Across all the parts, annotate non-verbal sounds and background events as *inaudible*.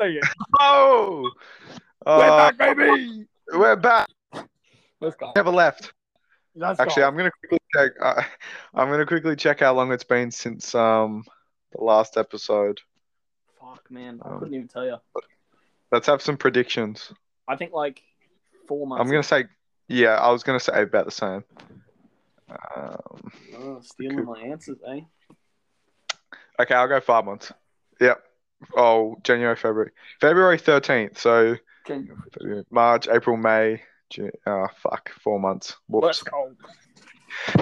second. *laughs* Oh, We're Uh, back, baby. we're back. Let's go. Never left. Let's Actually, go. I'm gonna quickly check. Uh, I'm gonna quickly check how long it's been since um the last episode. Fuck, man. I Um, couldn't even tell you. Let's have some predictions. I think like four months. I'm gonna say, yeah, I was gonna say about the same. Um, Oh, stealing my answers, eh? okay, I'll go five months. Yep. Oh, January, February, February 13th. So January. March, April, May. June, oh fuck, four months. Let's Whoops. go.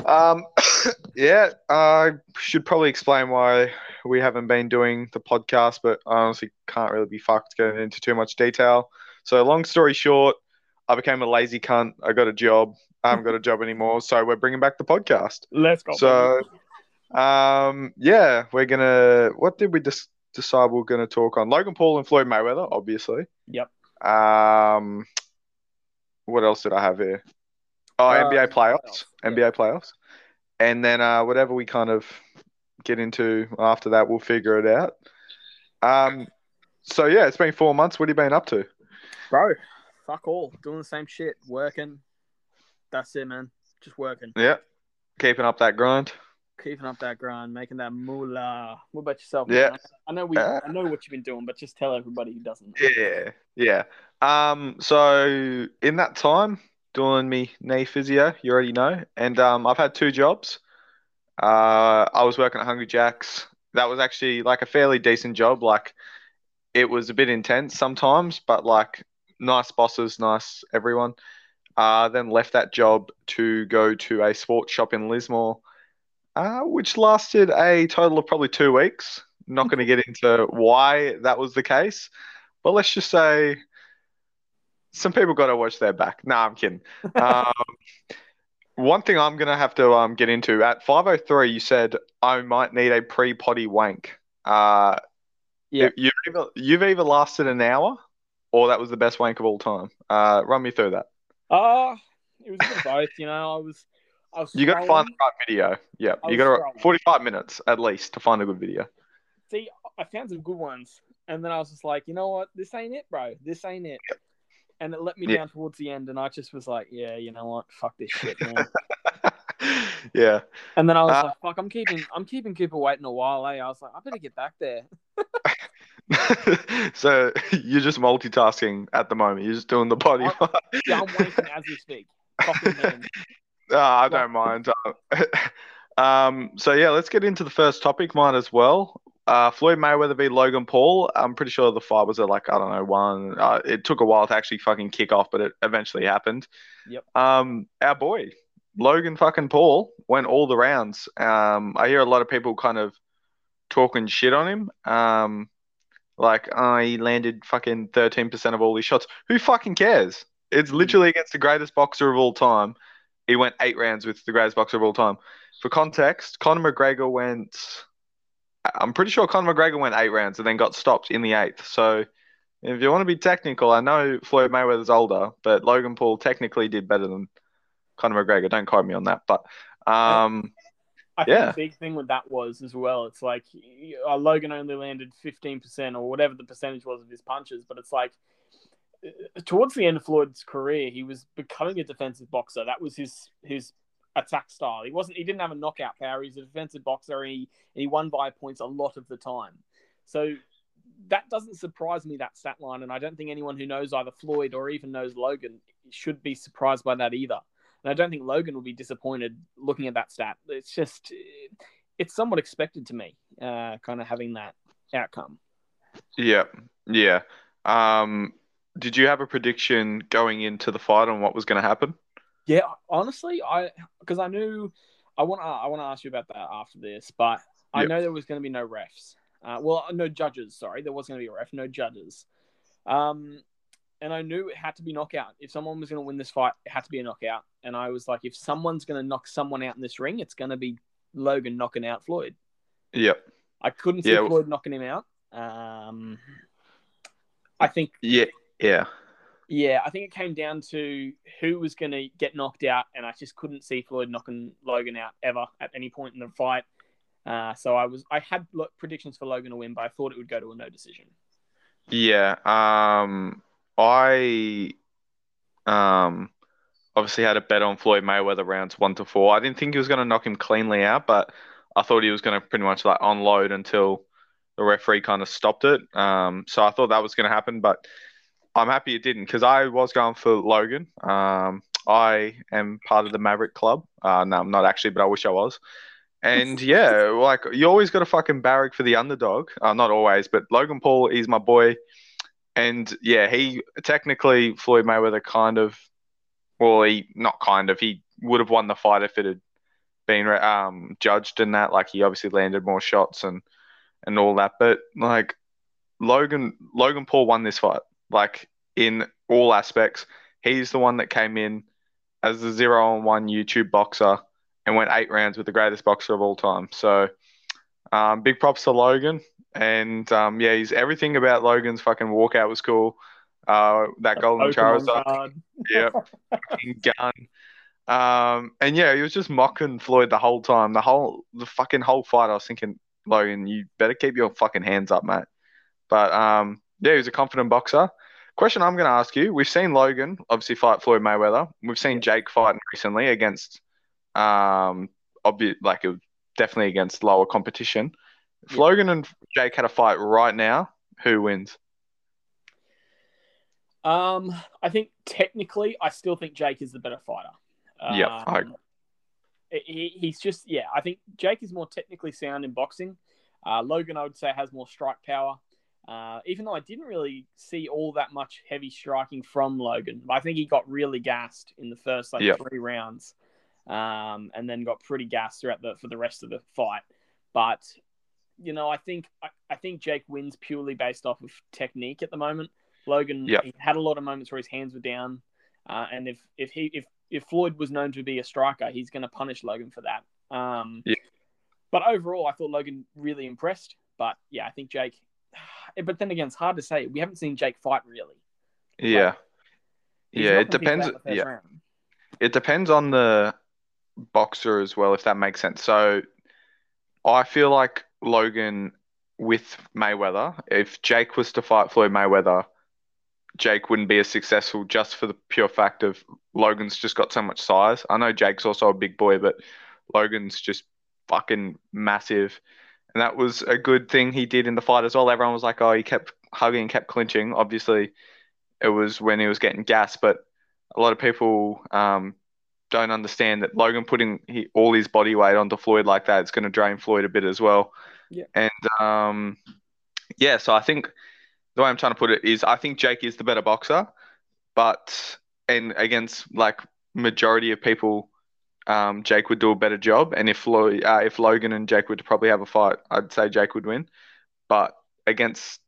Um, *coughs* yeah, I should probably explain why we haven't been doing the podcast, but I honestly can't really be fucked getting into too much detail. So, long story short, I became a lazy cunt. I got a job. I haven't got a job anymore, so we're bringing back the podcast. Let's go. So, um, yeah, we're gonna. What did we just decide we're gonna talk on? Logan Paul and Floyd Mayweather, obviously. Yep. Um, what else did I have here? Oh, Uh, NBA playoffs. else? NBA playoffs. And then uh, whatever we kind of get into after that, we'll figure it out. Um, so yeah, it's been four months. What have you been up to? Bro, fuck all. Doing the same shit. Working. That's it, man. Just working. Yeah, keeping up that grind. Keeping up that grind, making that moolah. What about yourself? Yeah. man? I know we Uh, I know what you've been doing, but just tell everybody who doesn't. Yeah, yeah. Um, so in that time, doing me knee physio, you already know, and um, I've had two jobs. Uh, I was working at Hungry Jack's. That was actually like a fairly decent job. Like, it was a bit intense sometimes, but like nice bosses, nice everyone. Uh, then left that job to go to a sports shop in Lismore, uh, which lasted a total of probably two weeks. Not going to get into why that was the case, but let's just say some people got to watch their back. No, I'm kidding. *laughs* Um, one thing I'm going to have to um, get into at 5:03, you said I might need a pre-potty wank. Uh, Yeah. You've either, you've either lasted an hour, or that was the best wank of all time. Uh, run me through that. Uh it was a bit of both, you know. I was You got to find the right video. Yeah, you got to. 45 minutes at least to find a good video. See, I found some good ones, and then I was just like, you know what, this ain't it, bro. This ain't it. And it let me Yeah. down towards the end, and I just was like, yeah, you know what, fuck this shit, man. *laughs* yeah. and then I was Uh, like, fuck, I'm keeping, I'm keeping Cooper waiting a while, eh? I was like, I better get back there. *laughs* so you're just multitasking at the moment. You're just doing the body. I- part. Yeah, I'm waiting as we speak. *laughs* Ah, I don't mind. *laughs* um, so yeah, let's get into the first topic. Mine as well. Uh, Floyd Mayweather v Logan Paul. I'm pretty sure the fight was at like I don't know one. Uh, it took a while to actually fucking kick off, but it eventually happened. Yep. Um, our boy Logan fucking Paul went all the rounds. Um, I hear a lot of people kind of talking shit on him. Um, like oh, he landed fucking 13% of all his shots. Who fucking cares? It's literally against the greatest boxer of all time. He went eight rounds with the greatest boxer of all time. For context, Conor McGregor went. I'm pretty sure Conor McGregor went eight rounds and then got stopped in the eighth. So, if you want to be technical, I know Floyd Mayweather's older, but Logan Paul technically did better than Conor McGregor. Don't quote me on that, but um, I think Yeah. the big thing with that was as well. It's like uh, Logan only landed 15% or whatever the percentage was of his punches, but it's like towards the end of Floyd's career, he was becoming a defensive boxer. That was his his attack style. He wasn't. He didn't have a knockout power. He's a defensive boxer, and he and he won by points a lot of the time. So that doesn't surprise me that stat line, and I don't think anyone who knows either Floyd or even knows Logan should be surprised by that either. And I don't think Logan will be disappointed looking at that stat. It's just, it's somewhat expected to me, uh, kind of having that outcome. yeah, yeah. Um, did you have a prediction going into the fight on what was going to happen? Yeah, honestly, I because I knew I want to I want to ask you about that after this, but I Yep. know there was going to be no refs. Uh, well, no judges. Sorry, there was going to be a ref, no judges. Um, and I knew it had to be knockout. If someone was going to win this fight, it had to be a knockout. And I was like, if someone's going to knock someone out in this ring, it's going to be Logan knocking out Floyd. Yep. I couldn't see Yeah. Floyd knocking him out. Um, I think, Yeah. Yeah. yeah, I think it came down to who was going to get knocked out, and I just couldn't see Floyd knocking Logan out ever at any point in the fight. Uh, so I was, I had predictions for Logan to win, but I thought it would go to a no decision. Yeah. Um, I um obviously had a bet on Floyd Mayweather rounds one to four. I didn't think he was going to knock him cleanly out, but I thought he was going to pretty much like unload until the referee kind of stopped it. Um, so I thought that was going to happen, but I'm happy it didn't because I was going for Logan. Um, I am part of the Maverick Club. Uh, no, I'm not actually, but I wish I was. And *laughs* yeah, like you always got to fucking barrack for the underdog. Uh, not always, but Logan Paul, is my boy. And yeah, he technically Floyd Mayweather kind of, well, he not kind of, he would have won the fight if it had been um, judged in that. Like he obviously landed more shots and and all that. But like Logan Logan Paul won this fight. Like in all aspects. He's the one that came in as the zero on one YouTube boxer and went eight rounds with the greatest boxer of all time. So um, big props to Logan. And um, yeah, he's everything about Logan's fucking walkout was cool. Uh, that golden Charizard, *laughs* yeah, gun. Um, and yeah, he was just mocking Floyd the whole time. The whole, the fucking whole fight. I was thinking, Logan, you better keep your fucking hands up, mate. But um, yeah, he was a confident boxer. Question I'm going to ask you: We've seen Logan obviously fight Floyd Mayweather. We've seen Jake fight recently against, um, obvi- like it definitely against lower competition. If yeah. Logan and Jake had a fight right now, who wins? Um, I think technically, I still think Jake is the better fighter. Um, yeah, I agree. He, he's just yeah. I think Jake is more technically sound in boxing. Uh, Logan, I would say, has more strike power. Uh, even though I didn't really see all that much heavy striking from Logan, I think he got really gassed in the first like three rounds, um, and then got pretty gassed throughout the for the rest of the fight. But you know, I think I, I think Jake wins purely based off of technique at the moment. Logan had a lot of moments where his hands were down, uh, and if if he if if Floyd was known to be a striker, he's going to punish Logan for that. Um, yeah. But overall, I thought Logan really impressed. But yeah, I think Jake. *sighs* But then again, it's hard to say. We haven't seen Jake fight really. Yeah. Like, yeah, it depends. Yeah. Round. It depends on the boxer as well, if that makes sense. So I feel like Logan with Mayweather, if Jake was to fight Floyd Mayweather, Jake wouldn't be as successful just for the pure fact of Logan's just got so much size. I know Jake's also a big boy, but Logan's just fucking massive. And that was a good thing he did in the fight as well. Everyone was like, oh, he kept hugging and kept clinching. Obviously, it was when he was getting gas, but a lot of people um, don't understand that Logan putting he, all his body weight onto Floyd like that is going to drain Floyd a bit as well. Yeah. And um, yeah, so I think the way I'm trying to put it is I think Jake is the better boxer, but and against like majority of people um, Jake would do a better job. And if Lo- uh, if Logan and Jake would probably have a fight, I'd say Jake would win. But against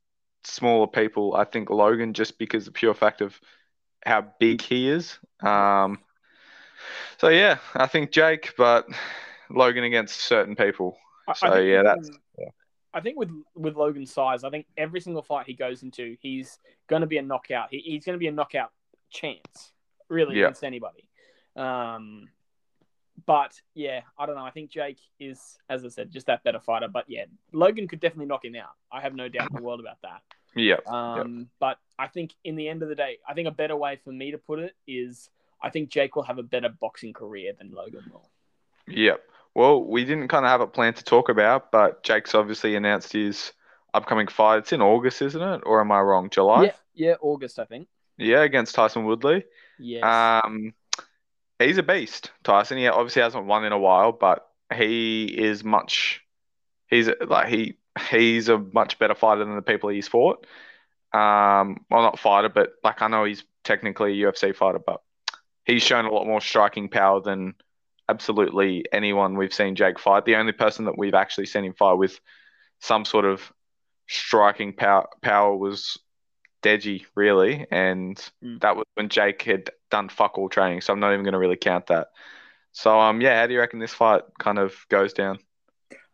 smaller people, I think Logan just because the pure fact of how big he is. Um, so yeah, I think Jake, but Logan against certain people. So yeah, that's. Yeah. I think with with Logan's size, I think every single fight he goes into, he's going to be a knockout. He, he's going to be a knockout chance, really, yeah. against anybody. Um, but yeah, I don't know. I think Jake is, as I said, just that better fighter. But yeah, Logan could definitely knock him out. I have no doubt in the world about that. Yeah. Um, yep. But I think in the end of the day, I think a better way for me to put it is I think Jake will have a better boxing career than Logan will. Yep. Well, we didn't kind of have a plan to talk about, but Jake's obviously announced his upcoming fight. It's in August, isn't it? Or am I wrong? July? Yeah, yeah August, I think. Yeah, against Tyson Woodley. Yes. Um, he's a beast, Tyson. He obviously hasn't won in a while, but he is much. He's like he he's a much better fighter than the people he's fought. Um, well, not fighter, but like I know he's technically a UFC fighter, but he's shown a lot more striking power than absolutely anyone we've seen Jake fight. The only person that we've actually seen him fight with some sort of striking power power was Deji, really, and mm. that was when Jake had done fuck all training. So I'm not even going to really count that. So um, yeah, how do you reckon this fight kind of goes down?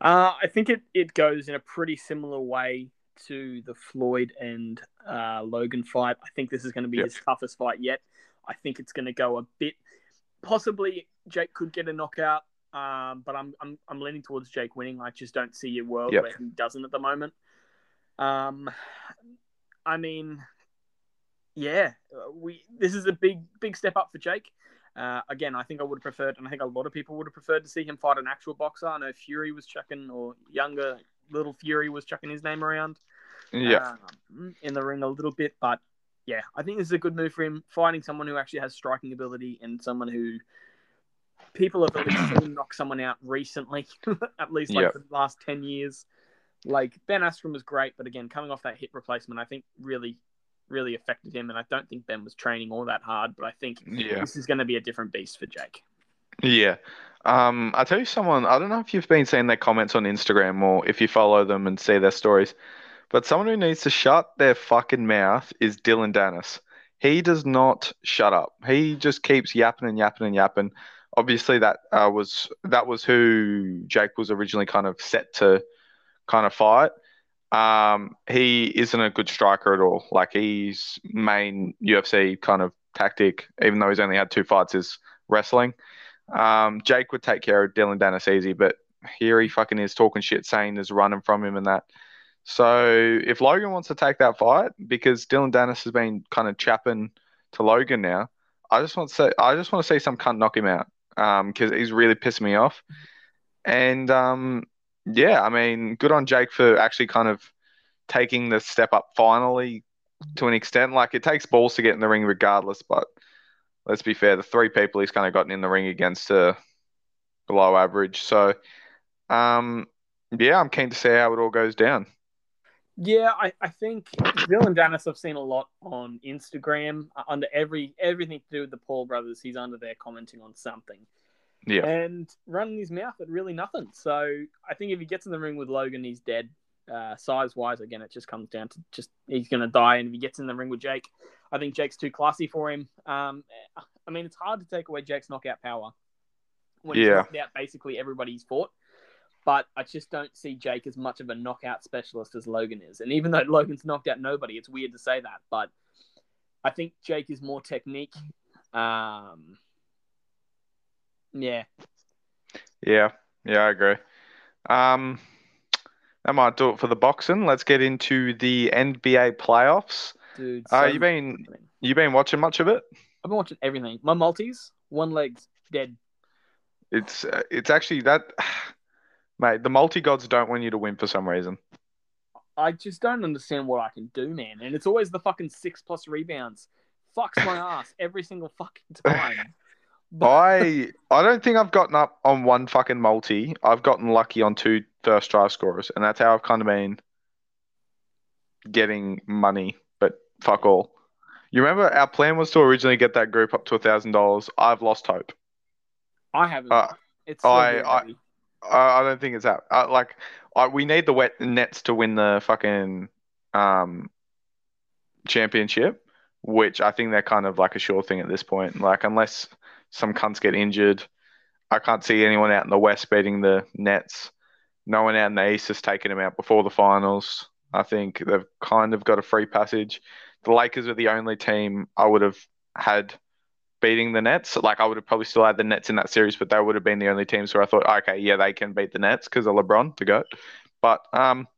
Uh, I think it, it goes in a pretty similar way to the Floyd and uh, Logan fight. I think this is going to be yep. his toughest fight yet. I think it's going to go a bit. Possibly Jake could get a knockout, um, but I'm, I'm I'm leaning towards Jake winning. I just don't see a world yep. where he doesn't at the moment. Um, I mean, yeah, we this is a big big step up for Jake. Uh, again, I think I would have preferred, and I think a lot of people would have preferred to see him fight an actual boxer. I know Fury was chucking, or younger little Fury was chucking his name around. Yeah. Um, in the ring a little bit, but yeah, I think this is a good move for him. Fighting someone who actually has striking ability and someone who people have at least seen knock someone out recently, *laughs* at least like Yep. the last 10 years. Like Ben Askren was great, but again, coming off that hip replacement, I think really, really affected him. And I don't think Ben was training all that hard, but I think Yeah. this is going to be a different beast for Jake. Yeah. Um, I tell you someone, I don't know if you've been seeing their comments on Instagram or if you follow them and see their stories, but someone who needs to shut their fucking mouth is Dillon Danis. He does not shut up. He just keeps yapping and yapping and yapping. Obviously, that uh, was that was who Jake was originally kind of set to kind of fight. Um, he isn't a good striker at all. Like his main UFC kind of tactic, even though he's only had two fights, is wrestling. Um, Jake would take care of Dillon Danis easy, but here he fucking is talking shit, saying there's running from him and that. So if Logan wants to take that fight, because Dillon Danis has been kind of chapping to Logan now, I just want to say I just want to see some cunt knock him out. Um, because he's really pissing me off. And um, yeah, I mean, good on Jake for actually kind of taking the step up finally to an extent. Like it takes balls to get in the ring regardless, but let's be fair, the three people he's kind of gotten in the ring against are below average. So, um, yeah, I'm keen to see how it all goes down. Yeah, I, I think Dillon Danis I've seen a lot on Instagram uh, under every everything to do with the Paul brothers. He's under there commenting on something. Yeah, and running his mouth at really nothing. So I think if he gets in the ring with Logan, he's dead. Uh, size wise, again, it just comes down to just he's going to die. And if he gets in the ring with Jake, I think Jake's too classy for him. Um, I mean, it's hard to take away Jake's knockout power when he's Yeah. knocked out basically everybody he's fought. But I just don't see Jake as much of a knockout specialist as Logan is. And even though *laughs* Logan's knocked out nobody, it's weird to say that. But I think Jake is more technique. Um, yeah, yeah, yeah, I agree. Um, that might do it for the boxing. Let's get into the NBA playoffs. dude. Uh, so you been you been watching much of it? I've been watching everything. My multis, one leg's dead. It's uh, it's actually that, *sighs* mate. The multi gods don't want you to win for some reason. I just don't understand what I can do, man. And it's always the fucking six plus rebounds. Fucks my *laughs* ass every single fucking time. I I don't think I've gotten up on one fucking multi. I've gotten lucky on two first try scorers, and that's how I've kind of been getting money. But fuck all. You remember our plan was to originally get that group up to a thousand dollars. I've lost hope. I haven't. Uh, it's so I- I- I, I don't think it's that. Uh, like, I, we need the wet Nets to win the fucking um championship, which I think they're kind of like a sure thing at this point. Like, unless some cunts get injured, I can't see anyone out in the West beating the Nets. No one out in the East has taken them out before the finals. I think they've kind of got a free passage. The Lakers are the only team I would have had beating the Nets. Like I would have probably still had the Nets in that series, but they would have been the only teams where I thought, okay, yeah, they can beat the Nets because of LeBron to go. But um,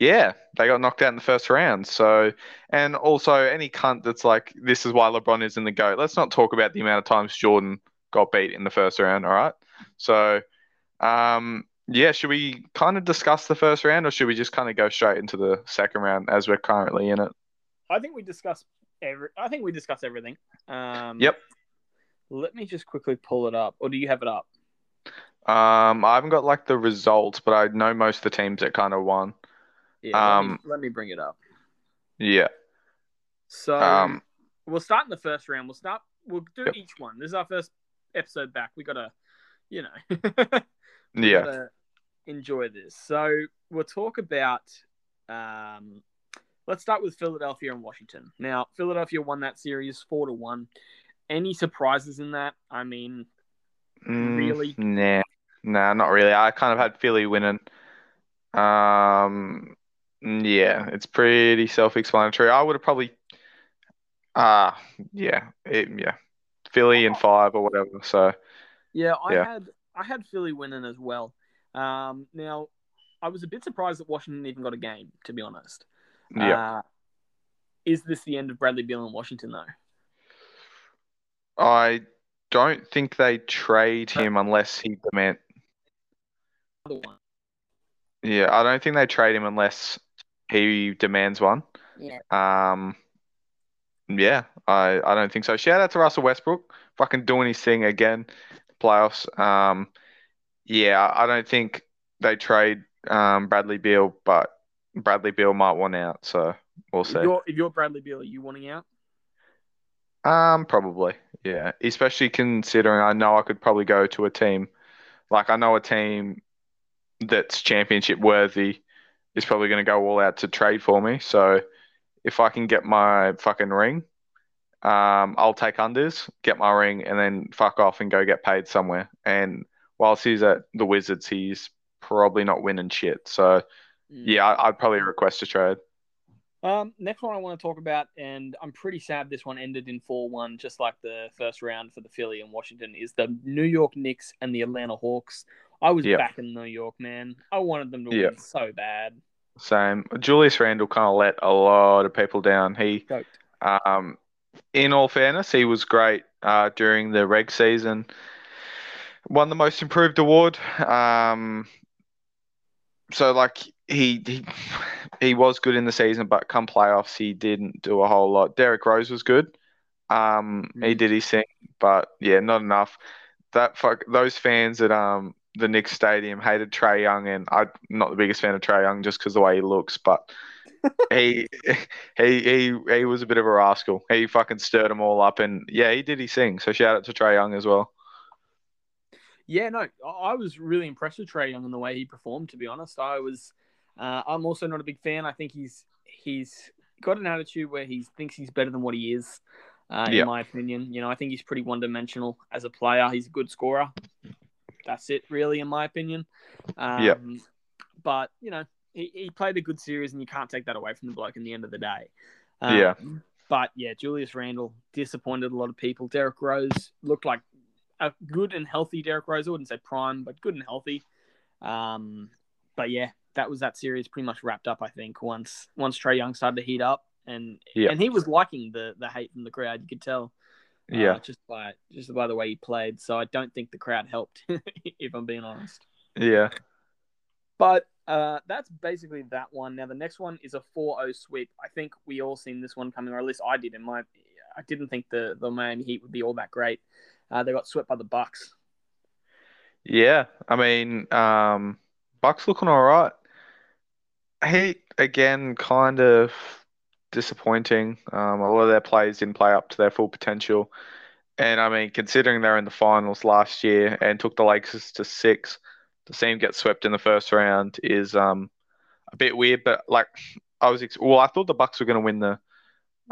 yeah, they got knocked out in the first round. So, and also any cunt that's like, this is why LeBron is in the goat. Let's not talk about the amount of times Jordan got beat in the first round. All right. So, um, yeah, should we kind of discuss the first round, or should we just kind of go straight into the second round as we're currently in it? I think we discuss every. I think we discuss everything. Um, Yep. Let me just quickly pull it up, or do you have it up? Um, I haven't got like the results, but I know most of the teams that kind of won. Yeah. let, Um, me, let me bring it up. Yeah. So Um, we'll start in the first round. We'll start. We'll do Yep. each one. This is our first episode back. We gotta, you know, *laughs* yeah. gotta enjoy this. So we'll talk about. Um, let's start with Philadelphia and Washington. Now, Philadelphia won that series four to one. Any surprises in that? I mean, Mm, Really? Nah, nah, not really. I kind of had Philly winning. Um, yeah, it's pretty self-explanatory. I would have probably, uh, yeah, it, yeah, Philly in five or whatever. So yeah, I Yeah. had I had Philly winning as well. Um, now, I was a bit surprised that Washington even got a game, to be honest. yeah, Uh, is this the end of Bradley Beal in Washington though? I don't think they trade him unless he demand. Yeah, I don't think they trade him unless he demands one. Yeah. Um, yeah, I, I don't think so. Shout out to Russell Westbrook, fucking doing his thing again, playoffs. Um, yeah, I don't think they trade um Bradley Beal, but Bradley Beal might want out, so we'll If see. you're, if you're Bradley Beal, are you wanting out? Um, probably, yeah. Especially considering I know I could probably go to a team, like I know a team that's championship worthy is probably going to go all out to trade for me. So if I can get my fucking ring, um, I'll take unders, get my ring, and then fuck off and go get paid somewhere. And whilst he's at the Wizards, he's probably not winning shit. So Mm. yeah, I- I'd probably request a trade. Um, next one I want to talk about, and I'm pretty sad this one ended in 4 1, just like the first round for the Philly and Washington, is the New York Knicks and the Atlanta Hawks. I was Yep. back in New York, man. I wanted them to Yep. win so bad. Same. Julius Randle kind of let a lot of people down. He Stoked. Um, in all fairness, he was great uh, during the reg season. Won the most improved award. Um, so like he he he was good in the season, but come playoffs, he didn't do a whole lot. Derrick Rose was good. Um, he Mm. did his thing, but yeah, not enough. That fuck those fans that um the Knicks stadium hated Trae Young, and I'm not the biggest fan of Trae Young just because the way he looks, but *laughs* he he he he was a bit of a rascal. He fucking stirred them all up, and yeah, he did his thing. So shout out to Trae Young as well. Yeah, no, I- was really impressed with Trae Young and the way he performed. To be honest, I was. Uh, I'm also not a big fan. I think he's he's got an attitude where he thinks he's better than what he is. Uh, Yeah. In my opinion, you know, I think he's pretty one dimensional as a player. He's a good scorer. That's it, really, in my opinion. Um, Yeah. But you know, he, he played a good series, and you can't take that away from the bloke. In the end of the day. Um, Yeah. But yeah, Julius Randle disappointed a lot of people. Derrick Rose looked like a good and healthy Derrick Rose. I wouldn't say prime, but good and healthy. Um, but yeah, that was that series pretty much wrapped up. I think once once Trae Young started to heat up, and Yeah. and he was liking the the hate from the crowd. You could tell, uh, Yeah, just by just by the way he played. So I don't think the crowd helped, *laughs* if I'm being honest. yeah, But uh, that's basically that one. Now the next one is a 4-0 sweep. I think we all seen this one coming, or at least I did. In my, I didn't think the the Miami Heat would be all that great. Uh, they got swept by the Bucks. yeah. I mean, um, Bucks looking all right. Heat again, kind of disappointing. Um, a lot of their players didn't play up to their full potential. And I mean, considering they're in the finals last year and took the Lakers to six, to see them get swept in the first round is um a bit weird. But like, I was ex well, I thought the Bucks were going to win the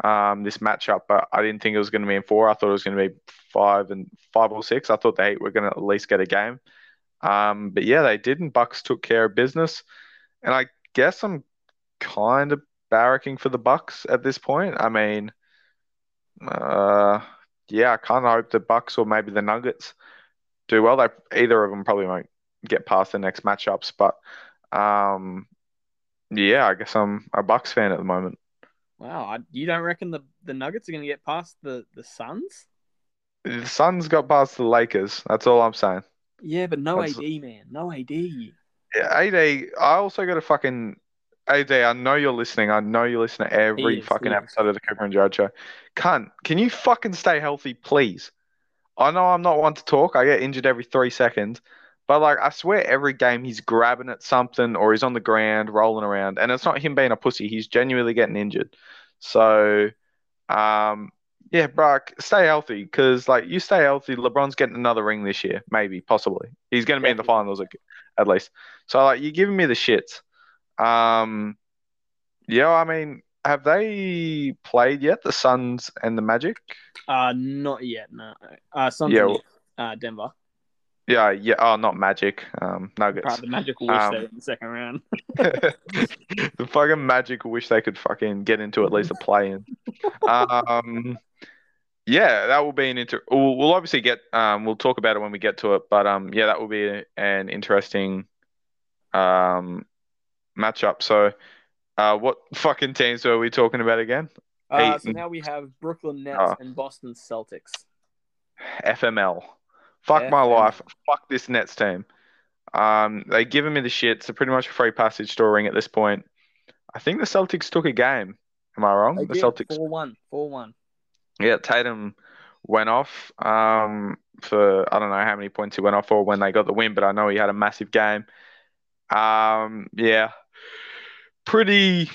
um this matchup, but I didn't think it was going to be in four. I thought it was going to be five and five or six. I thought the Heat were going to at least get a game. Um, but yeah, they didn't. Bucks took care of business, and I guess I'm kind of barracking for the Bucks at this point. I mean, uh, yeah, I kind of hope the Bucks or maybe the Nuggets do well. They either of them probably won't get past the next matchups, but um, yeah, I guess I'm a Bucks fan at the moment. Wow, I, you don't reckon the, the Nuggets are going to get past the the Suns? The Suns got past the Lakers. That's all I'm saying. Yeah, but no That's- AD, man, no AD. Yeah, AD, I also got a fucking AD. I know you're listening. I know you listen to every is, fucking episode of the Cooper and Judge show. Cunt, can you fucking stay healthy, please? I know I'm not one to talk. I get injured every three seconds, but like I swear, every game he's grabbing at something or he's on the ground rolling around, and it's not him being a pussy. He's genuinely getting injured. So, um, yeah, bro, stay healthy because like you stay healthy, LeBron's getting another ring this year, maybe, possibly. He's going to be in the finals at, at least. So like you're giving me the shits. Um, yeah, I mean, have they played yet? The Suns and the Magic? Uh, not yet. No. Uh, Suns Yeah, and, uh, Denver. Yeah, yeah. Oh, not Magic. Um, Nuggets. Right, the Magic will wish Um, they in the second round. *laughs* *laughs* the fucking Magic wish they could fucking get into at least a play in. Um, yeah, that will be an inter. We'll, we'll obviously get. Um, we'll talk about it when we get to it. But um, yeah, that will be a- an interesting um matchup. So, uh, what fucking teams are we talking about again? Uh, so now we have Brooklyn Nets Oh. and Boston Celtics. FML. Fuck my life. Fuck this Nets team. Um, they giving me the shit. It's pretty much a free passage to a ring at this point. I think the Celtics took a game. Am I wrong? They the did Celtics. four one, four one. Yeah, Tatum went off um, for I don't know how many points he went off for when they got the win, but I know he had a massive game. Um, yeah, pretty,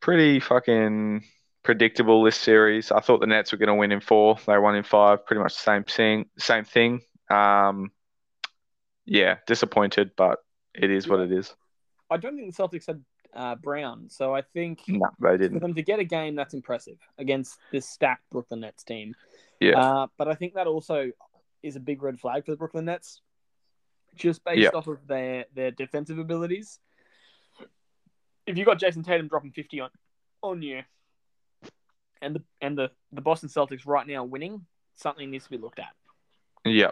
pretty fucking predictable this series. I thought the Nets were going to win in four. They won in five. Pretty much the same thing. Same thing. Um, yeah, disappointed, but it is what it is. I don't think the Celtics had uh, Brown, so I think No, they didn't. for them to get a game that's impressive against this stacked Brooklyn Nets team. Yeah, Uh, but I think that also is a big red flag for the Brooklyn Nets, just based Yeah. off of their their defensive abilities. If you got Jayson Tatum dropping fifty on on you, and the and the the Boston Celtics right now winning, something needs to be looked at. yeah,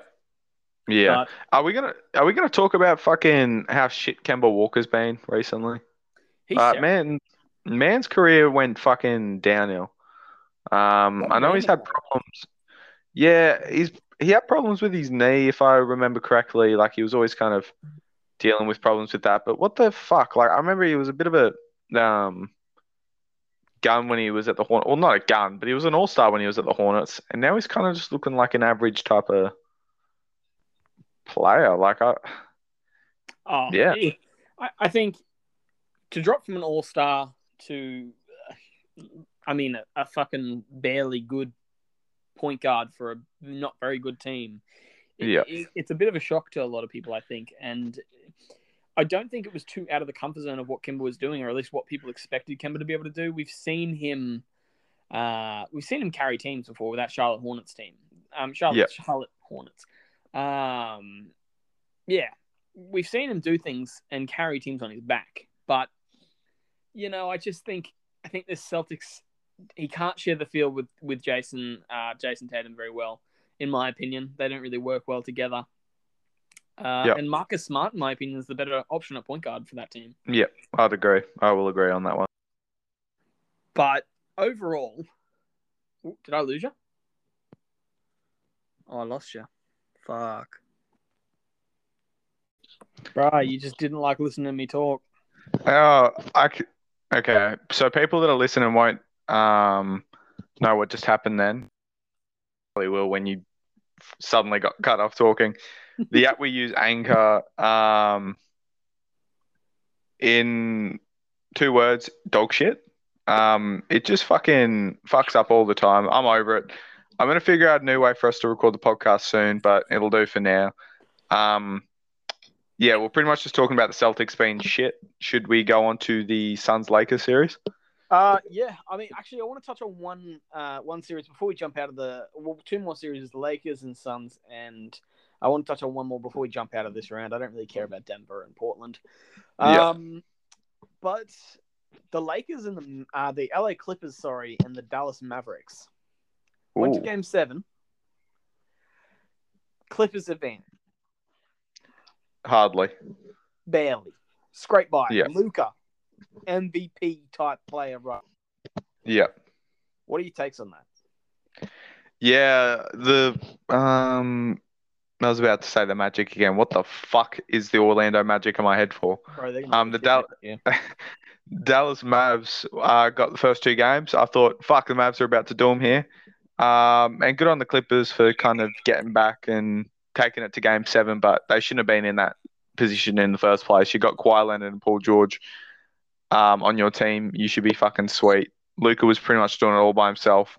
yeah. But Are we gonna Are we gonna talk about fucking how shit Kemba Walker's been recently? he's Uh, man, man's career went fucking downhill. Um, I know he's had problems. Yeah, he's he had problems with his knee, if I remember correctly. Like he was always kind of dealing with problems with that. But what the fuck? Like I remember he was a bit of a um gun when he was at the Hornets. Well, not a gun, but he was an all star when he was at the Hornets, and now he's kind of just looking like an average type of player. Like I, Oh, Yeah. I, I think to drop from an all star to, I mean, a, a fucking barely good point guard for a not very good team. It- Yeah. it- it's a bit of a shock to a lot of people, I think, and I don't think it was too out of the comfort zone of what Kemba was doing, or at least what people expected Kemba to be able to do. We've seen him, uh, we've seen him carry teams before with that Charlotte Hornets team, um, Charlotte Yeah. Charlotte Hornets. Um, yeah, we've seen him do things and carry teams on his back, but you know, I just think I think this Celtics he can't share the field with with Jayson uh, Jayson Tatum very well, in my opinion. They don't really work well together. Uh, Yeah. And Marcus Smart, in my opinion, is the better option at point guard for that team. yeah, I'd agree. I will agree on that one. But overall, Ooh, did I lose you? Oh, I lost you. Fuck. Bruh, you just didn't like listening to me talk. Oh, I okay. So people that are listening won't um know what just happened then. Probably will when you suddenly got cut off talking. The app we use, Anchor, um, in two words, dog shit. Um, it just fucking fucks up all the time. I'm over it. I'm gonna figure out a new way for us to record the podcast soon, but it'll do for now. Um, yeah, we're pretty much just talking about the Celtics being shit. Should we go on to the Suns Lakers series? Uh, yeah. I mean, actually, I want to touch on one uh one series before we jump out of the well, two more series: the Lakers and Suns, and I want to touch on one more before we jump out of this round. I don't really care about Denver and Portland. Yeah. Um, but the Lakers and the uh the LA Clippers, sorry, and the Dallas Mavericks went to Game Seven. Clippers advanced Hardly. barely, scrape by. Yeah. Luka, MVP type player, right? Yeah. What are your takes on that? Yeah, the um I was about to say the Magic again. What the fuck is the Orlando Magic in my head for? Bro, Um, the Dal- shit, *laughs* Dallas Mavs uh, got the first two games. I thought, fuck, the Mavs are about to do them here. Um, and good on the Clippers for kind of getting back and taking it to game seven, but they shouldn't have been in that position in the first place. You got Kawhi Leonard and Paul George um, on your team. You should be fucking sweet. Luka was pretty much doing it all by himself.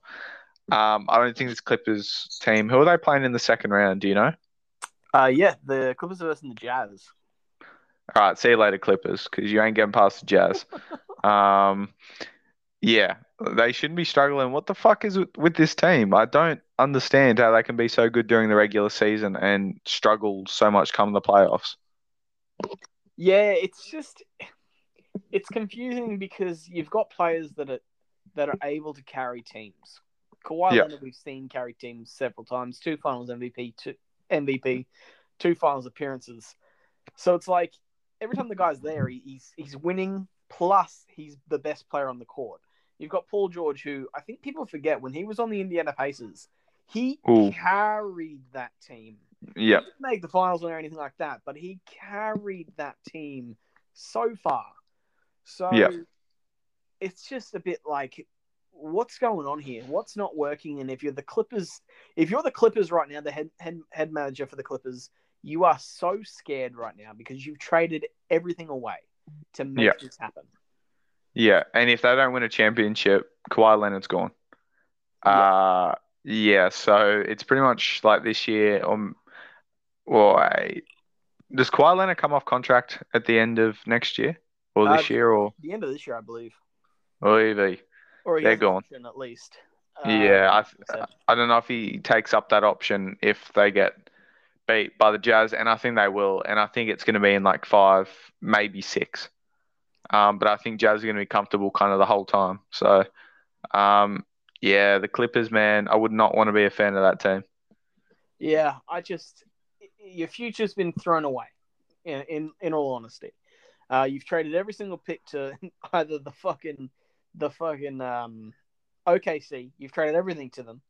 Um, I don't think this Clippers team. Who are they playing in the second round? Do you know? Uh, yeah, the Clippers are versus the Jazz. All right, see you later, Clippers, because you ain't getting past the Jazz. *laughs* um, yeah, they shouldn't be struggling. What the fuck is with, with this team? I don't understand how they can be so good during the regular season and struggle so much come the playoffs. Yeah, it's just it's confusing because you've got players that are that are able to carry teams. Kawhi Yeah. Leonard, we've seen carry teams several times, two Finals MVP, two MVP, two Finals appearances. So it's like every time the guy's there, he, he's he's winning. Plus, he's the best player on the court. You've got Paul George, who I think people forget when he was on the Indiana Pacers, he Ooh. carried that team. Didn't make the finals or anything like that, but he carried that team so far. So Yeah. it's just a bit like, what's going on here? What's not working? And if you're the Clippers, if you're the Clippers right now, the head head, head manager for the Clippers, you are so scared right now because you've traded everything away to make Yeah. this happen. Yeah, and if they don't win a championship, Kawhi Leonard's gone. Yeah. Uh, yeah, so it's pretty much like this year. Um, well, I, does Kawhi Leonard come off contract at the end of next year, or Uh, this year, or The end of this year, I believe, or either? or They're gone. option at least. Uh, Yeah, I, said. I don't know if he takes up that option if they get beat by the Jazz, and I think they will, and I think it's going to be in like five, maybe six. Um, but I think Jazz are going to be comfortable kind of the whole time. So, um, yeah, the Clippers, man, I would not want to be a fan of that team. Yeah, I just your future's been thrown away. In in, in all honesty, uh, you've traded every single pick to *laughs* either the fucking the fucking um, OKC. You've traded everything to them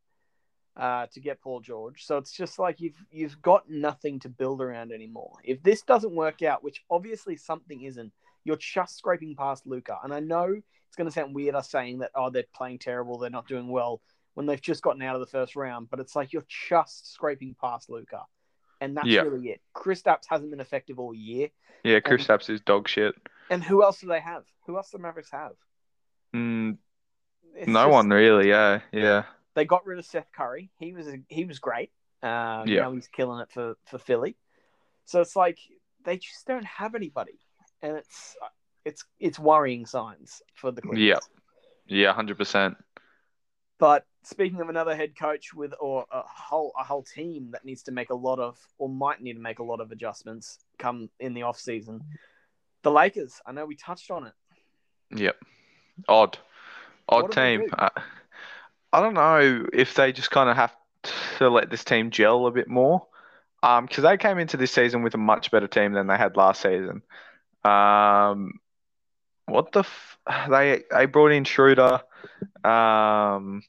uh, to get Paul George. So it's just like you've you've got nothing to build around anymore. If this doesn't work out, which obviously something isn't, you're just scraping past Luka. And I know it's going to sound weird us saying that oh they're playing terrible, they're not doing well when they've just gotten out of the first round, but it's like you're just scraping past Luka. And that's Yeah. really it. Kristaps hasn't been effective all year. Yeah, Chris Um, Stapps is dog shit. And who else do they have? Who else do the Mavericks have? Mm, no just- one really. Yeah, yeah, They got rid of Seth Curry. He was he was great. Uh, Yeah. Now he's killing it for for Philly. So it's like they just don't have anybody, and it's it's it's worrying signs for the Clippers. Yeah. yeah, hundred percent. But speaking of another head coach with or a whole a whole team that needs to make a lot of or might need to make a lot of adjustments come in the off season, the Lakers. I know we touched on it. Yep. Odd. Odd team. do? I, I don't know if they just kind of have to let this team gel a bit more. Um, because they came into this season with a much better team than they had last season. Um, what the f they they brought in Schroeder, um,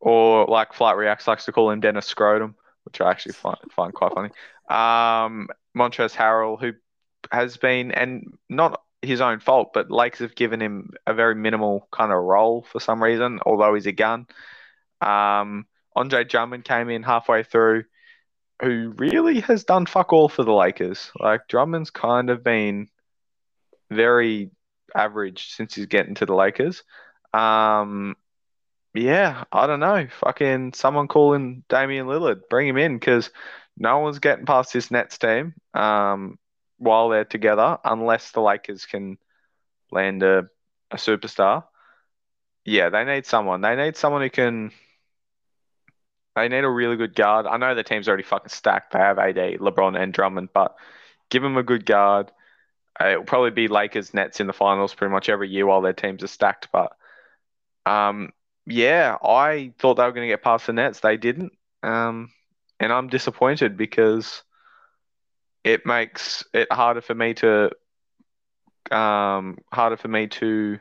or like Flight Reacts likes to call him Dennis Scrotum, which I actually find find quite funny. Um, Harrell, who has been and not his own fault, but Lakers have given him a very minimal kind of role for some reason, although he's a gun. Um, Andre Drummond came in halfway through, who really has done fuck all for the Lakers. Like Drummond's kind of been very average since he's getting to the Lakers. Um, yeah, I don't know. Fucking someone calling Damian Lillard, bring him in because no one's getting past this Nets team. Um, while they're together, unless the Lakers can land a, a superstar. Yeah, they need someone. They need someone who can. They need a really good guard. I know the team's already fucking stacked. They have AD, LeBron, and Drummond, but give them a good guard. Uh, It'll probably be Lakers Nets in the finals pretty much every year while their teams are stacked. But um, yeah, I thought they were going to get past the Nets. They didn't. Um, and I'm disappointed because it makes it harder for me to um harder for me to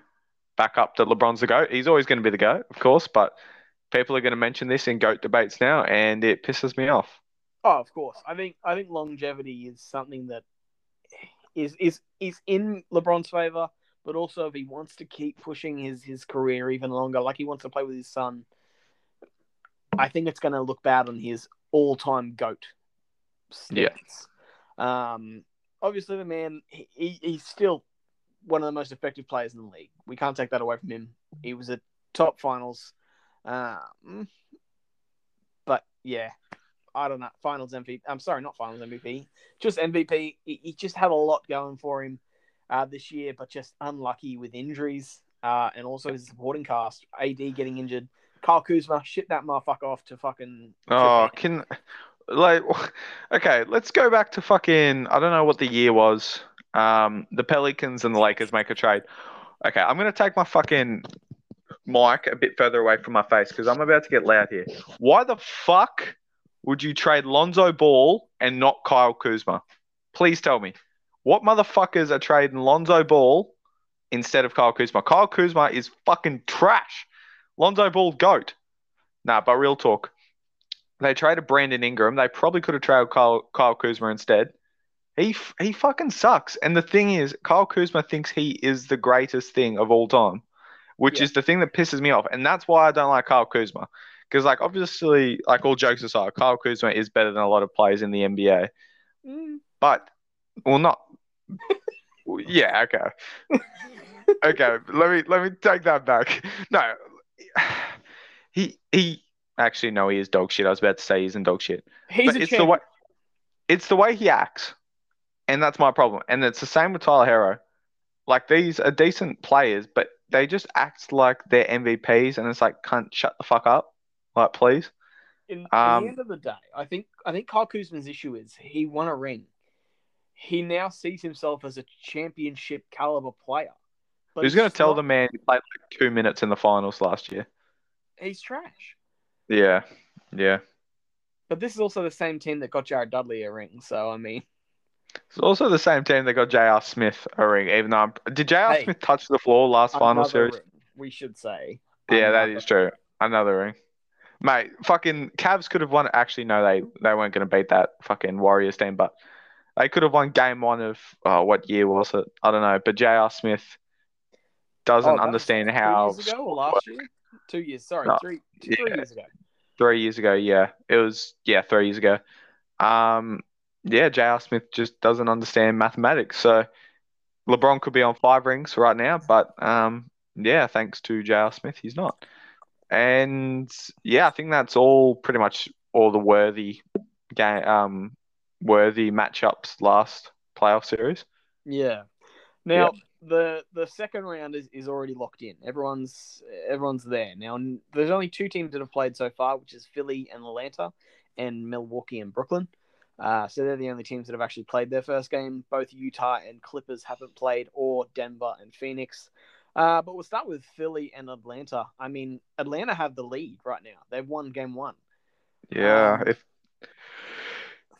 back up that LeBron's the GOAT. He's always going to be the GOAT, of course, but people are going to mention this in GOAT debates now and it pisses me off. Oh, of course. I think I think longevity is something that is is is in LeBron's favor, but also if he wants to keep pushing his his career even longer, like he wants to play with his son, I think it's going to look bad on his all-time goat. Yeah. Stats. Um. Obviously, the man he, he, he's still one of the most effective players in the league. We can't take that away from him. He was a top finals. Um. But yeah, I don't know. Finals MVP. I'm sorry, not finals MVP. Just MVP. He, he just had a lot going for him uh, this year, but just unlucky with injuries uh, and also his supporting cast. AD getting injured. Kyle Kuzma shit that motherfucker off to fucking. Oh, Japan. can like *laughs* okay, let's go back to fucking I don't know what the year was. Um, the Pelicans and the Lakers make a trade. Okay, I'm gonna take my fucking mic a bit further away from my face because I'm about to get loud here. Why the fuck would you trade Lonzo Ball and not Kyle Kuzma? Please tell me. What motherfuckers are trading Lonzo Ball instead of Kyle Kuzma. Kyle Kuzma is fucking trash. Lonzo Ball goat. Nah, but real talk. They traded Brandon Ingram. They probably could have traded Kyle, Kyle Kuzma instead. He he fucking sucks. And the thing is, Kyle Kuzma thinks he is the greatest thing of all time, which Yeah. is the thing that pisses me off. And that's why I don't like Kyle Kuzma. Because like obviously, like all jokes aside, Kyle Kuzma is better than a lot of players in the NBA. Mm, But well, not. yeah. Okay. okay. Let me let me take that back. No. He he. Actually, no. He is dog shit. I was about to say he's in dog shit. He's but a it's the way. It's the way he acts, and that's my problem. And it's the same with Tyler Herro. Like these are decent players, but they just act like they're MVPs, and it's like, cunt, shut the fuck up, like please. In, in Um, the end of the day, I think I think Kyle Kuzma's issue is he won a ring. He now sees himself as a championship caliber player. But Who's he's going to tell not- the man he played like two minutes in the finals last year? he's trash? Yeah, yeah. But this is also the same team that got Jared Dudley a ring. So I mean, It's also the same team that got J.R. Smith a ring. Even though I'm, did J.R. Hey. Smith touch the floor last final series? ring, we should say. Yeah, that Another is true. Another ring. Mate, fucking Cavs could have won. Actually, no, they they weren't going to beat that fucking Warriors team, but they could have won game one of oh, what year was it? I don't know. But J.R. Smith doesn't Oh, understand two how years ago or last year? Two years. Sorry, No, three, two, three yeah. years ago. three years ago. Yeah, it was yeah three years ago. Um, yeah, J.R. Smith just doesn't understand mathematics. So LeBron could be on five rings right now, but um, yeah, thanks to J.R. Smith, he's not. And yeah, I think that's all pretty much all the worthy game, um, worthy matchups last playoff series. Yeah. Now the the second round is, is already locked in. Everyone's everyone's there now. There's only two teams that have played so far, which is Philly and Atlanta, and Milwaukee and Brooklyn. Uh, so they're the only teams that have actually played their first game. Both Utah and Clippers haven't played, or Denver and Phoenix. Uh, but we'll start with Philly and Atlanta. I mean, Atlanta have the lead right now. They've won game one. Yeah, Um, if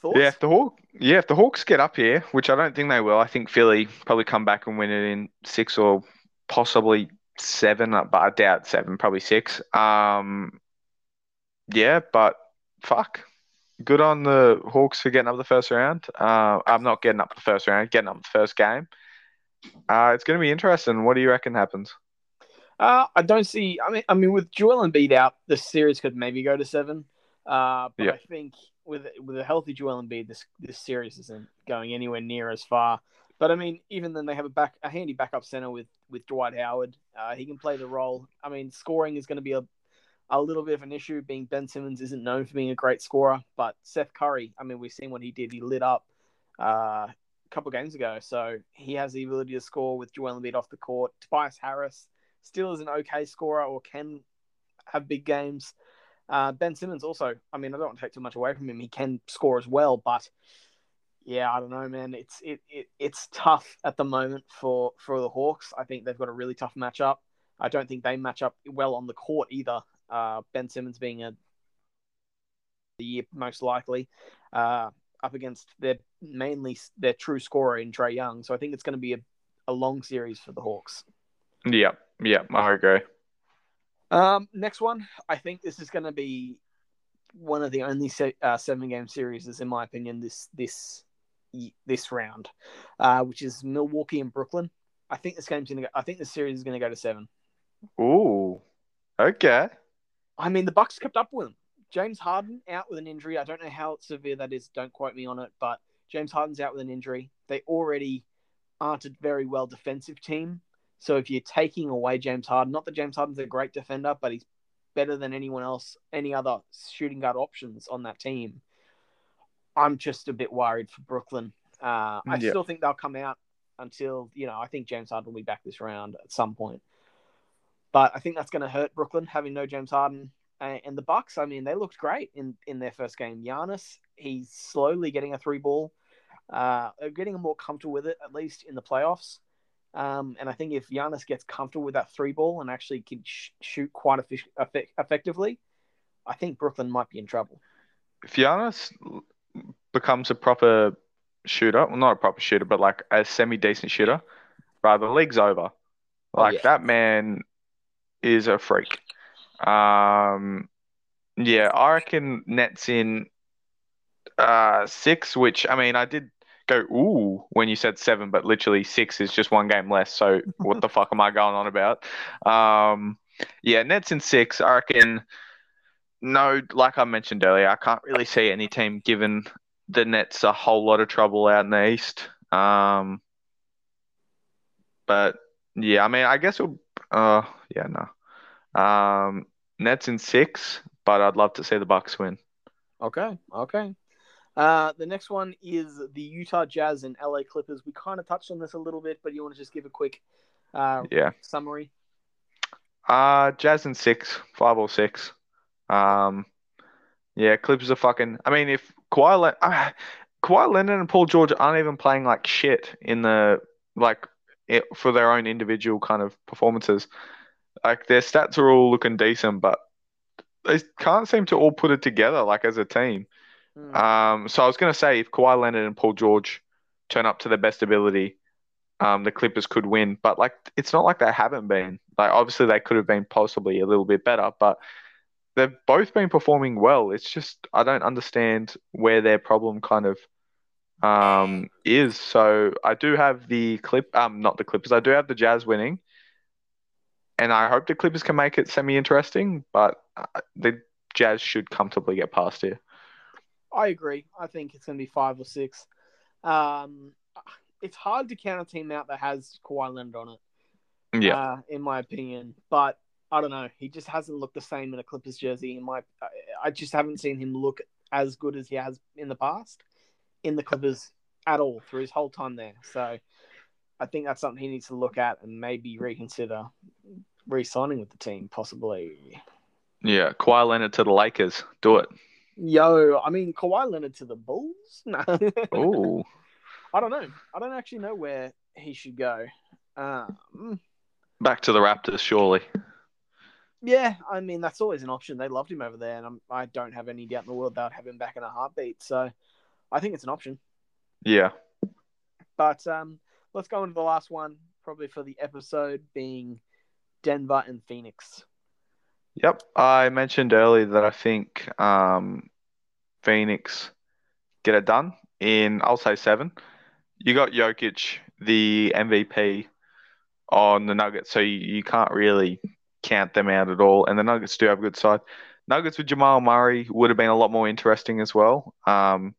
Thoughts? yeah, if the Hawk, yeah, if the Hawks get up here, which I don't think they will, I think Philly probably come back and win it in six or possibly seven, uh, but I doubt seven, probably six. Um, yeah, but fuck, good on the Hawks for getting up the first round. Uh, I'm not getting up the first round, getting up the first game. Uh, it's going to be interesting. What do you reckon happens? Uh, I don't see. I mean, I mean, with Joel and beat out, the series could maybe go to seven. Uh, but Yeah. I think with with a healthy Joel Embiid, this this series isn't going anywhere near as far. But I mean, even then, they have a back a handy backup center with with Dwight Howard. Uh, he can play the role. I mean, scoring is going to be a a little bit of an issue. Being Ben Simmons isn't known for being a great scorer, but Seth Curry. I mean, we've seen what he did. He lit up uh, a couple games ago, so he has the ability to score with Joel Embiid off the court. Tobias Harris still is an okay scorer or can have big games. Uh, ben Simmons also, I mean, I don't want to take too much away from him. He can score as well, but yeah, I don't know, man. It's it, it it's tough at the moment for for the Hawks. I think they've got a really tough matchup. I don't think they match up well on the court either. Uh, ben Simmons being a the year most likely uh, up against their mainly their true scorer in Trae Young. So I think it's going to be a, a long series for the Hawks. Yeah, yeah, I agree. Um, next one, I think this is going to be one of the only se- uh, seven game series, in my opinion, this this this round, uh, which is Milwaukee and Brooklyn. I think this game's going to go. I think the series is going to go to seven. Ooh, okay. I mean, the Bucks kept up with them. James Harden out with an injury. I don't know how severe that is. Don't quote me on it, but James Harden's out with an injury. They already aren't a very well defensive team. So if you're taking away James Harden, not that James Harden's a great defender, but he's better than anyone else, any other shooting guard options on that team. I'm just a bit worried for Brooklyn. Uh, I Yeah. still think they'll come out until you know. I think James Harden will be back this round at some point, but I think that's going to hurt Brooklyn having no James Harden. And the Bucks, I mean, they looked great in in their first game. Giannis, he's slowly getting a three ball, uh, getting more comfortable with it at least in the playoffs. Um, and I think if Giannis gets comfortable with that three ball and actually can sh- shoot quite effic- effect- effectively, I think Brooklyn might be in trouble. If Giannis becomes a proper shooter, well, not a proper shooter, but like a semi decent shooter, right, the league's over. Oh, Like yeah. that man is a freak. Um, yeah, I reckon Nets in uh six, which I mean I did go ooh when you said seven, but literally six is just one game less. So what the *laughs* fuck am I going on about? Um, yeah, Nets in six. I reckon. No, like I mentioned earlier, I can't really see any team giving the Nets a whole lot of trouble out in the East. Um, but yeah, I mean, I guess it'll. Uh, yeah, no. Um, Nets in six, but I'd love to see the Bucks win. Okay, okay. Uh, the next one is the Utah Jazz and LA Clippers. We kind of touched on this a little bit, but you want to just give a quick uh, Yeah. summary? Uh, Jazz and six, five or six. Um, yeah, Clippers are fucking. I mean, if Kawhi, Le- uh, *sighs* Kawhi Leonard and Paul George aren't even playing like shit in the like it, for their own individual kind of performances, like their stats are all looking decent, but they can't seem to all put it together like as a team. Hmm. Um, so I was gonna say if Kawhi Leonard and Paul George turn up to their best ability, um, the Clippers could win. But like, it's not like they haven't been. Like, obviously they could have been possibly a little bit better, but they've both been performing well. It's just I don't understand where their problem kind of um is. So I do have the clip, um, not the Clippers. I do have the Jazz winning, and I hope the Clippers can make it semi-interesting. But uh, the Jazz should comfortably get past here. I agree. I think it's going to be five or six. Um, it's hard to count a team out that has Kawhi Leonard on it. Yeah. uh, in my opinion. But I don't know. He just hasn't looked the same in a Clippers jersey. In my, I- I just haven't seen him look as good as he has in the past in the Clippers at all through his whole time there. So I think that's something he needs to look at and maybe reconsider re-signing with the team, possibly. Yeah, Kawhi Leonard to the Lakers. Do it. Yo, I mean Kawhi Leonard to the Bulls? *laughs* No, Ooh. I don't know. I don't actually know where he should go. Um, Back to the Raptors, surely. Yeah, I mean that's always an option. They loved him over there, and I'm, I don't have any doubt in the world they'd have him back in a heartbeat. So, I think it's an option. Yeah. But um, let's go into the last one, probably for the episode, being Denver and Phoenix. Yep. I mentioned earlier that I think um, Phoenix get it done in, I'll say seven. You got Jokic, the MVP, on the Nuggets, so you, you can't really count them out at all. And the Nuggets do have a good side. Nuggets with Jamal Murray would have been a lot more interesting as well. Um,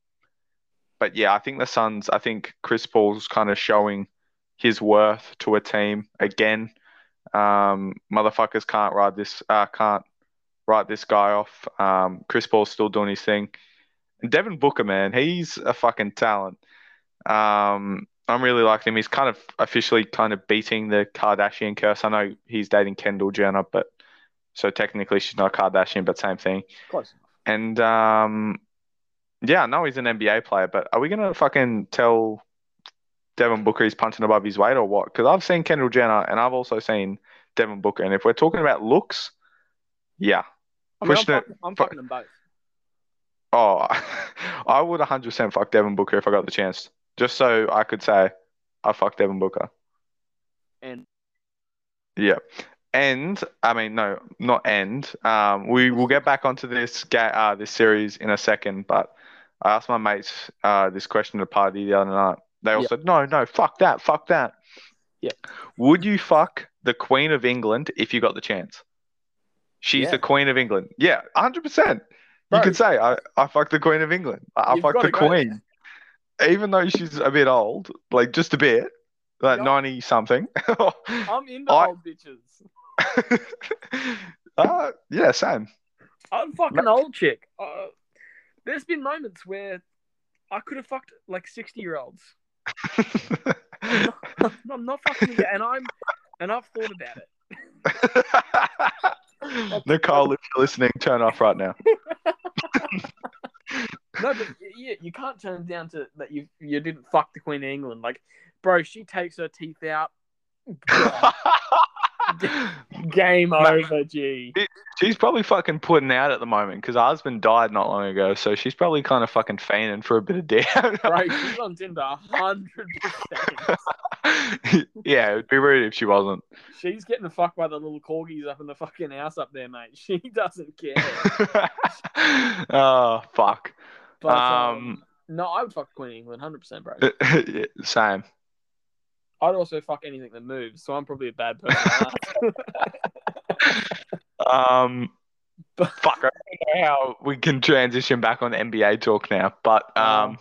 but yeah, I think the Suns, I think Chris Paul's kind of showing his worth to a team again. Um, motherfuckers can't ride this, uh, can't write this guy off. Um, Chris Paul's still doing his thing. And Devin Booker, man, he's a fucking talent. Um, I'm really liking him. He's kind of officially kind of beating the Kardashian curse. I know he's dating Kendall Jenner, but so technically she's not a Kardashian, but same thing. Close. And um, yeah, I know he's an NBA player, but are we gonna fucking tell Devin Booker is punching above his weight or what? Because I've seen Kendall Jenner and I've also seen Devin Booker, and if we're talking about looks, yeah. I mean, I'm, Pushing it- fucking, I'm fucking them both. Oh, *laughs* I would 100% fuck Devin Booker if I got the chance, just so I could say I fucked Devin Booker. And Yeah. And I mean, no, not end. Um, we will get back onto this ga- uh, this series in a second, but I asked my mates uh, this question at a party the other night. They all Yeah. said, no, no, fuck that, fuck that. Yeah. Would you fuck the Queen of England if you got the chance? She's Yeah. the Queen of England. Yeah, 100%. Bro. You could say, I, I fucked the Queen of England. I, fucked the Queen. Even though she's a bit old, like just a bit, like Yeah. 90 something. *laughs* I'm into I- old bitches. *laughs* uh, yeah, same. I'm fucking old chick. Uh, there's been moments where I could have fucked like 60 year olds. I'm not fucking yet, and I'm and I've thought about it. *laughs* Nicole, if you're listening, turn off right now. *laughs* No, but yeah, you can't turn down to that you you didn't fuck the Queen of England. Like, bro, she takes her teeth out. *laughs* *laughs* Game over, G. She's probably fucking putting out at the moment because her husband died not long ago, so she's probably kind of fucking fainting for a bit of down. Right, she's on Tinder hundred percent. *laughs* yeah, it'd be rude if she wasn't. She's getting the fuck by the little corgis up in the fucking house up there, mate. *laughs* She doesn't care. oh fuck. But um, Um, no, I would fuck Queen England, hundred percent, bro. Yeah, Same. I'd also fuck anything that moves, so I'm probably a bad person. *laughs* Um, But- fuck. I don't know how we can transition back on NBA talk now, but um,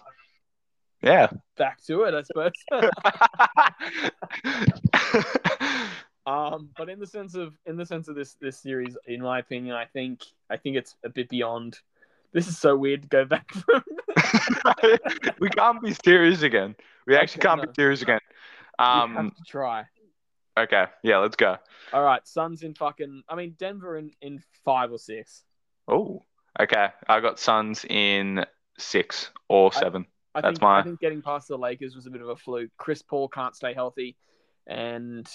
yeah. Back to it, I suppose. *laughs* Um, but in the sense of in the sense of this this series, in my opinion, I think I think it's a bit beyond. This is so weird to go back from. *laughs* we can't be serious again. We actually Okay, can't no. be serious again. Um, try. okay, yeah, let's go. All right, Suns in fucking. I mean, Denver in in five or six. Oh, okay. I got Suns in six or I- seven. I That's think my- I think getting past the Lakers was a bit of a fluke. Chris Paul can't stay healthy, and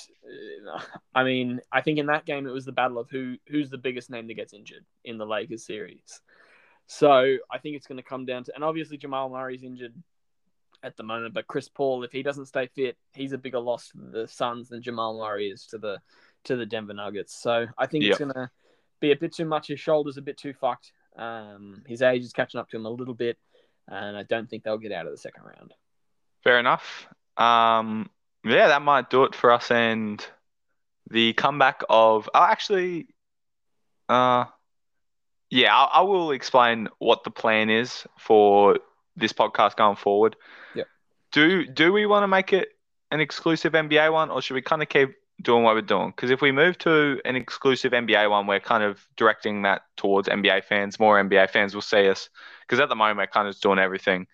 uh, *laughs* I mean, I think in that game it was the battle of who who's the biggest name that gets injured in the Lakers series. So I think it's going to come down to, and obviously Jamal Murray's injured at the moment, but Chris Paul, if he doesn't stay fit, he's a bigger loss to the Suns than Jamal Murray is to the to the Denver Nuggets. So I think it's going to be a bit too much. His shoulders a bit too fucked. Um, his age is catching up to him a little bit, and I don't think they'll get out of the second round. Fair enough. Um, yeah, that might do it for us. And the comeback of, oh, actually, uh, yeah, I, I will explain what the plan is for this podcast going forward. Yeah. Do do we want to make it an exclusive NBA one, or should we kind of keep doing what we're doing? Because if we move to an exclusive NBA one, we're kind of directing that towards NBA fans. More NBA fans will see us. Because at the moment, we're kind of just doing everything.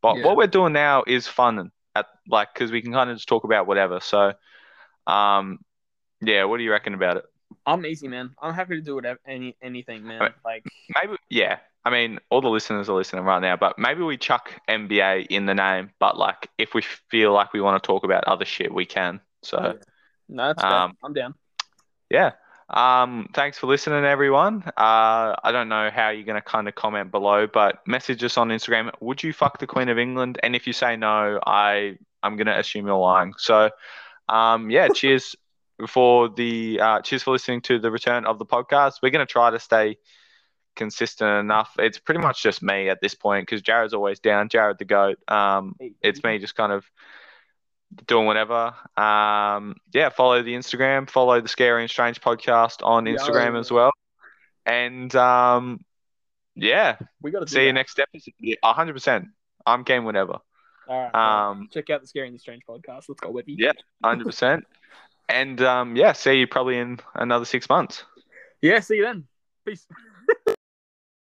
But Yeah. what we're doing now is fun at like because we can kind of just talk about whatever. So, um, yeah, what do you reckon about it? I'm easy, man. I'm happy to do whatever, any anything, man. Alright. Like, Maybe, yeah. I mean, all the listeners are listening right now, but maybe we chuck NBA in the name. But like, if we feel like we want to talk about other shit, we can. So, yeah. no, that's um, I'm down. yeah. Um, thanks for listening, everyone. Uh, I don't know how you're going to kind of comment below, but message us on Instagram. Would you fuck the Queen of England? And if you say no, I I'm going to assume you're lying. So, um, yeah. *laughs* cheers for the uh, cheers for listening to the return of the podcast. We're going to try to stay consistent enough. It's pretty much just me at this point because Jared's always down. Jared the goat. Um, it's me just kind of doing whatever. Um, yeah, follow the Instagram, follow the Scary and Strange podcast on Instagram as well. And um, yeah, We got to see you next episode. Yeah, 100%. I'm game whenever. All right. Um, check out the Scary and the Strange podcast. Let's go, Webby. Yeah. 100%. and um, yeah, see you probably in another six months. Yeah. See you then. Peace. *laughs*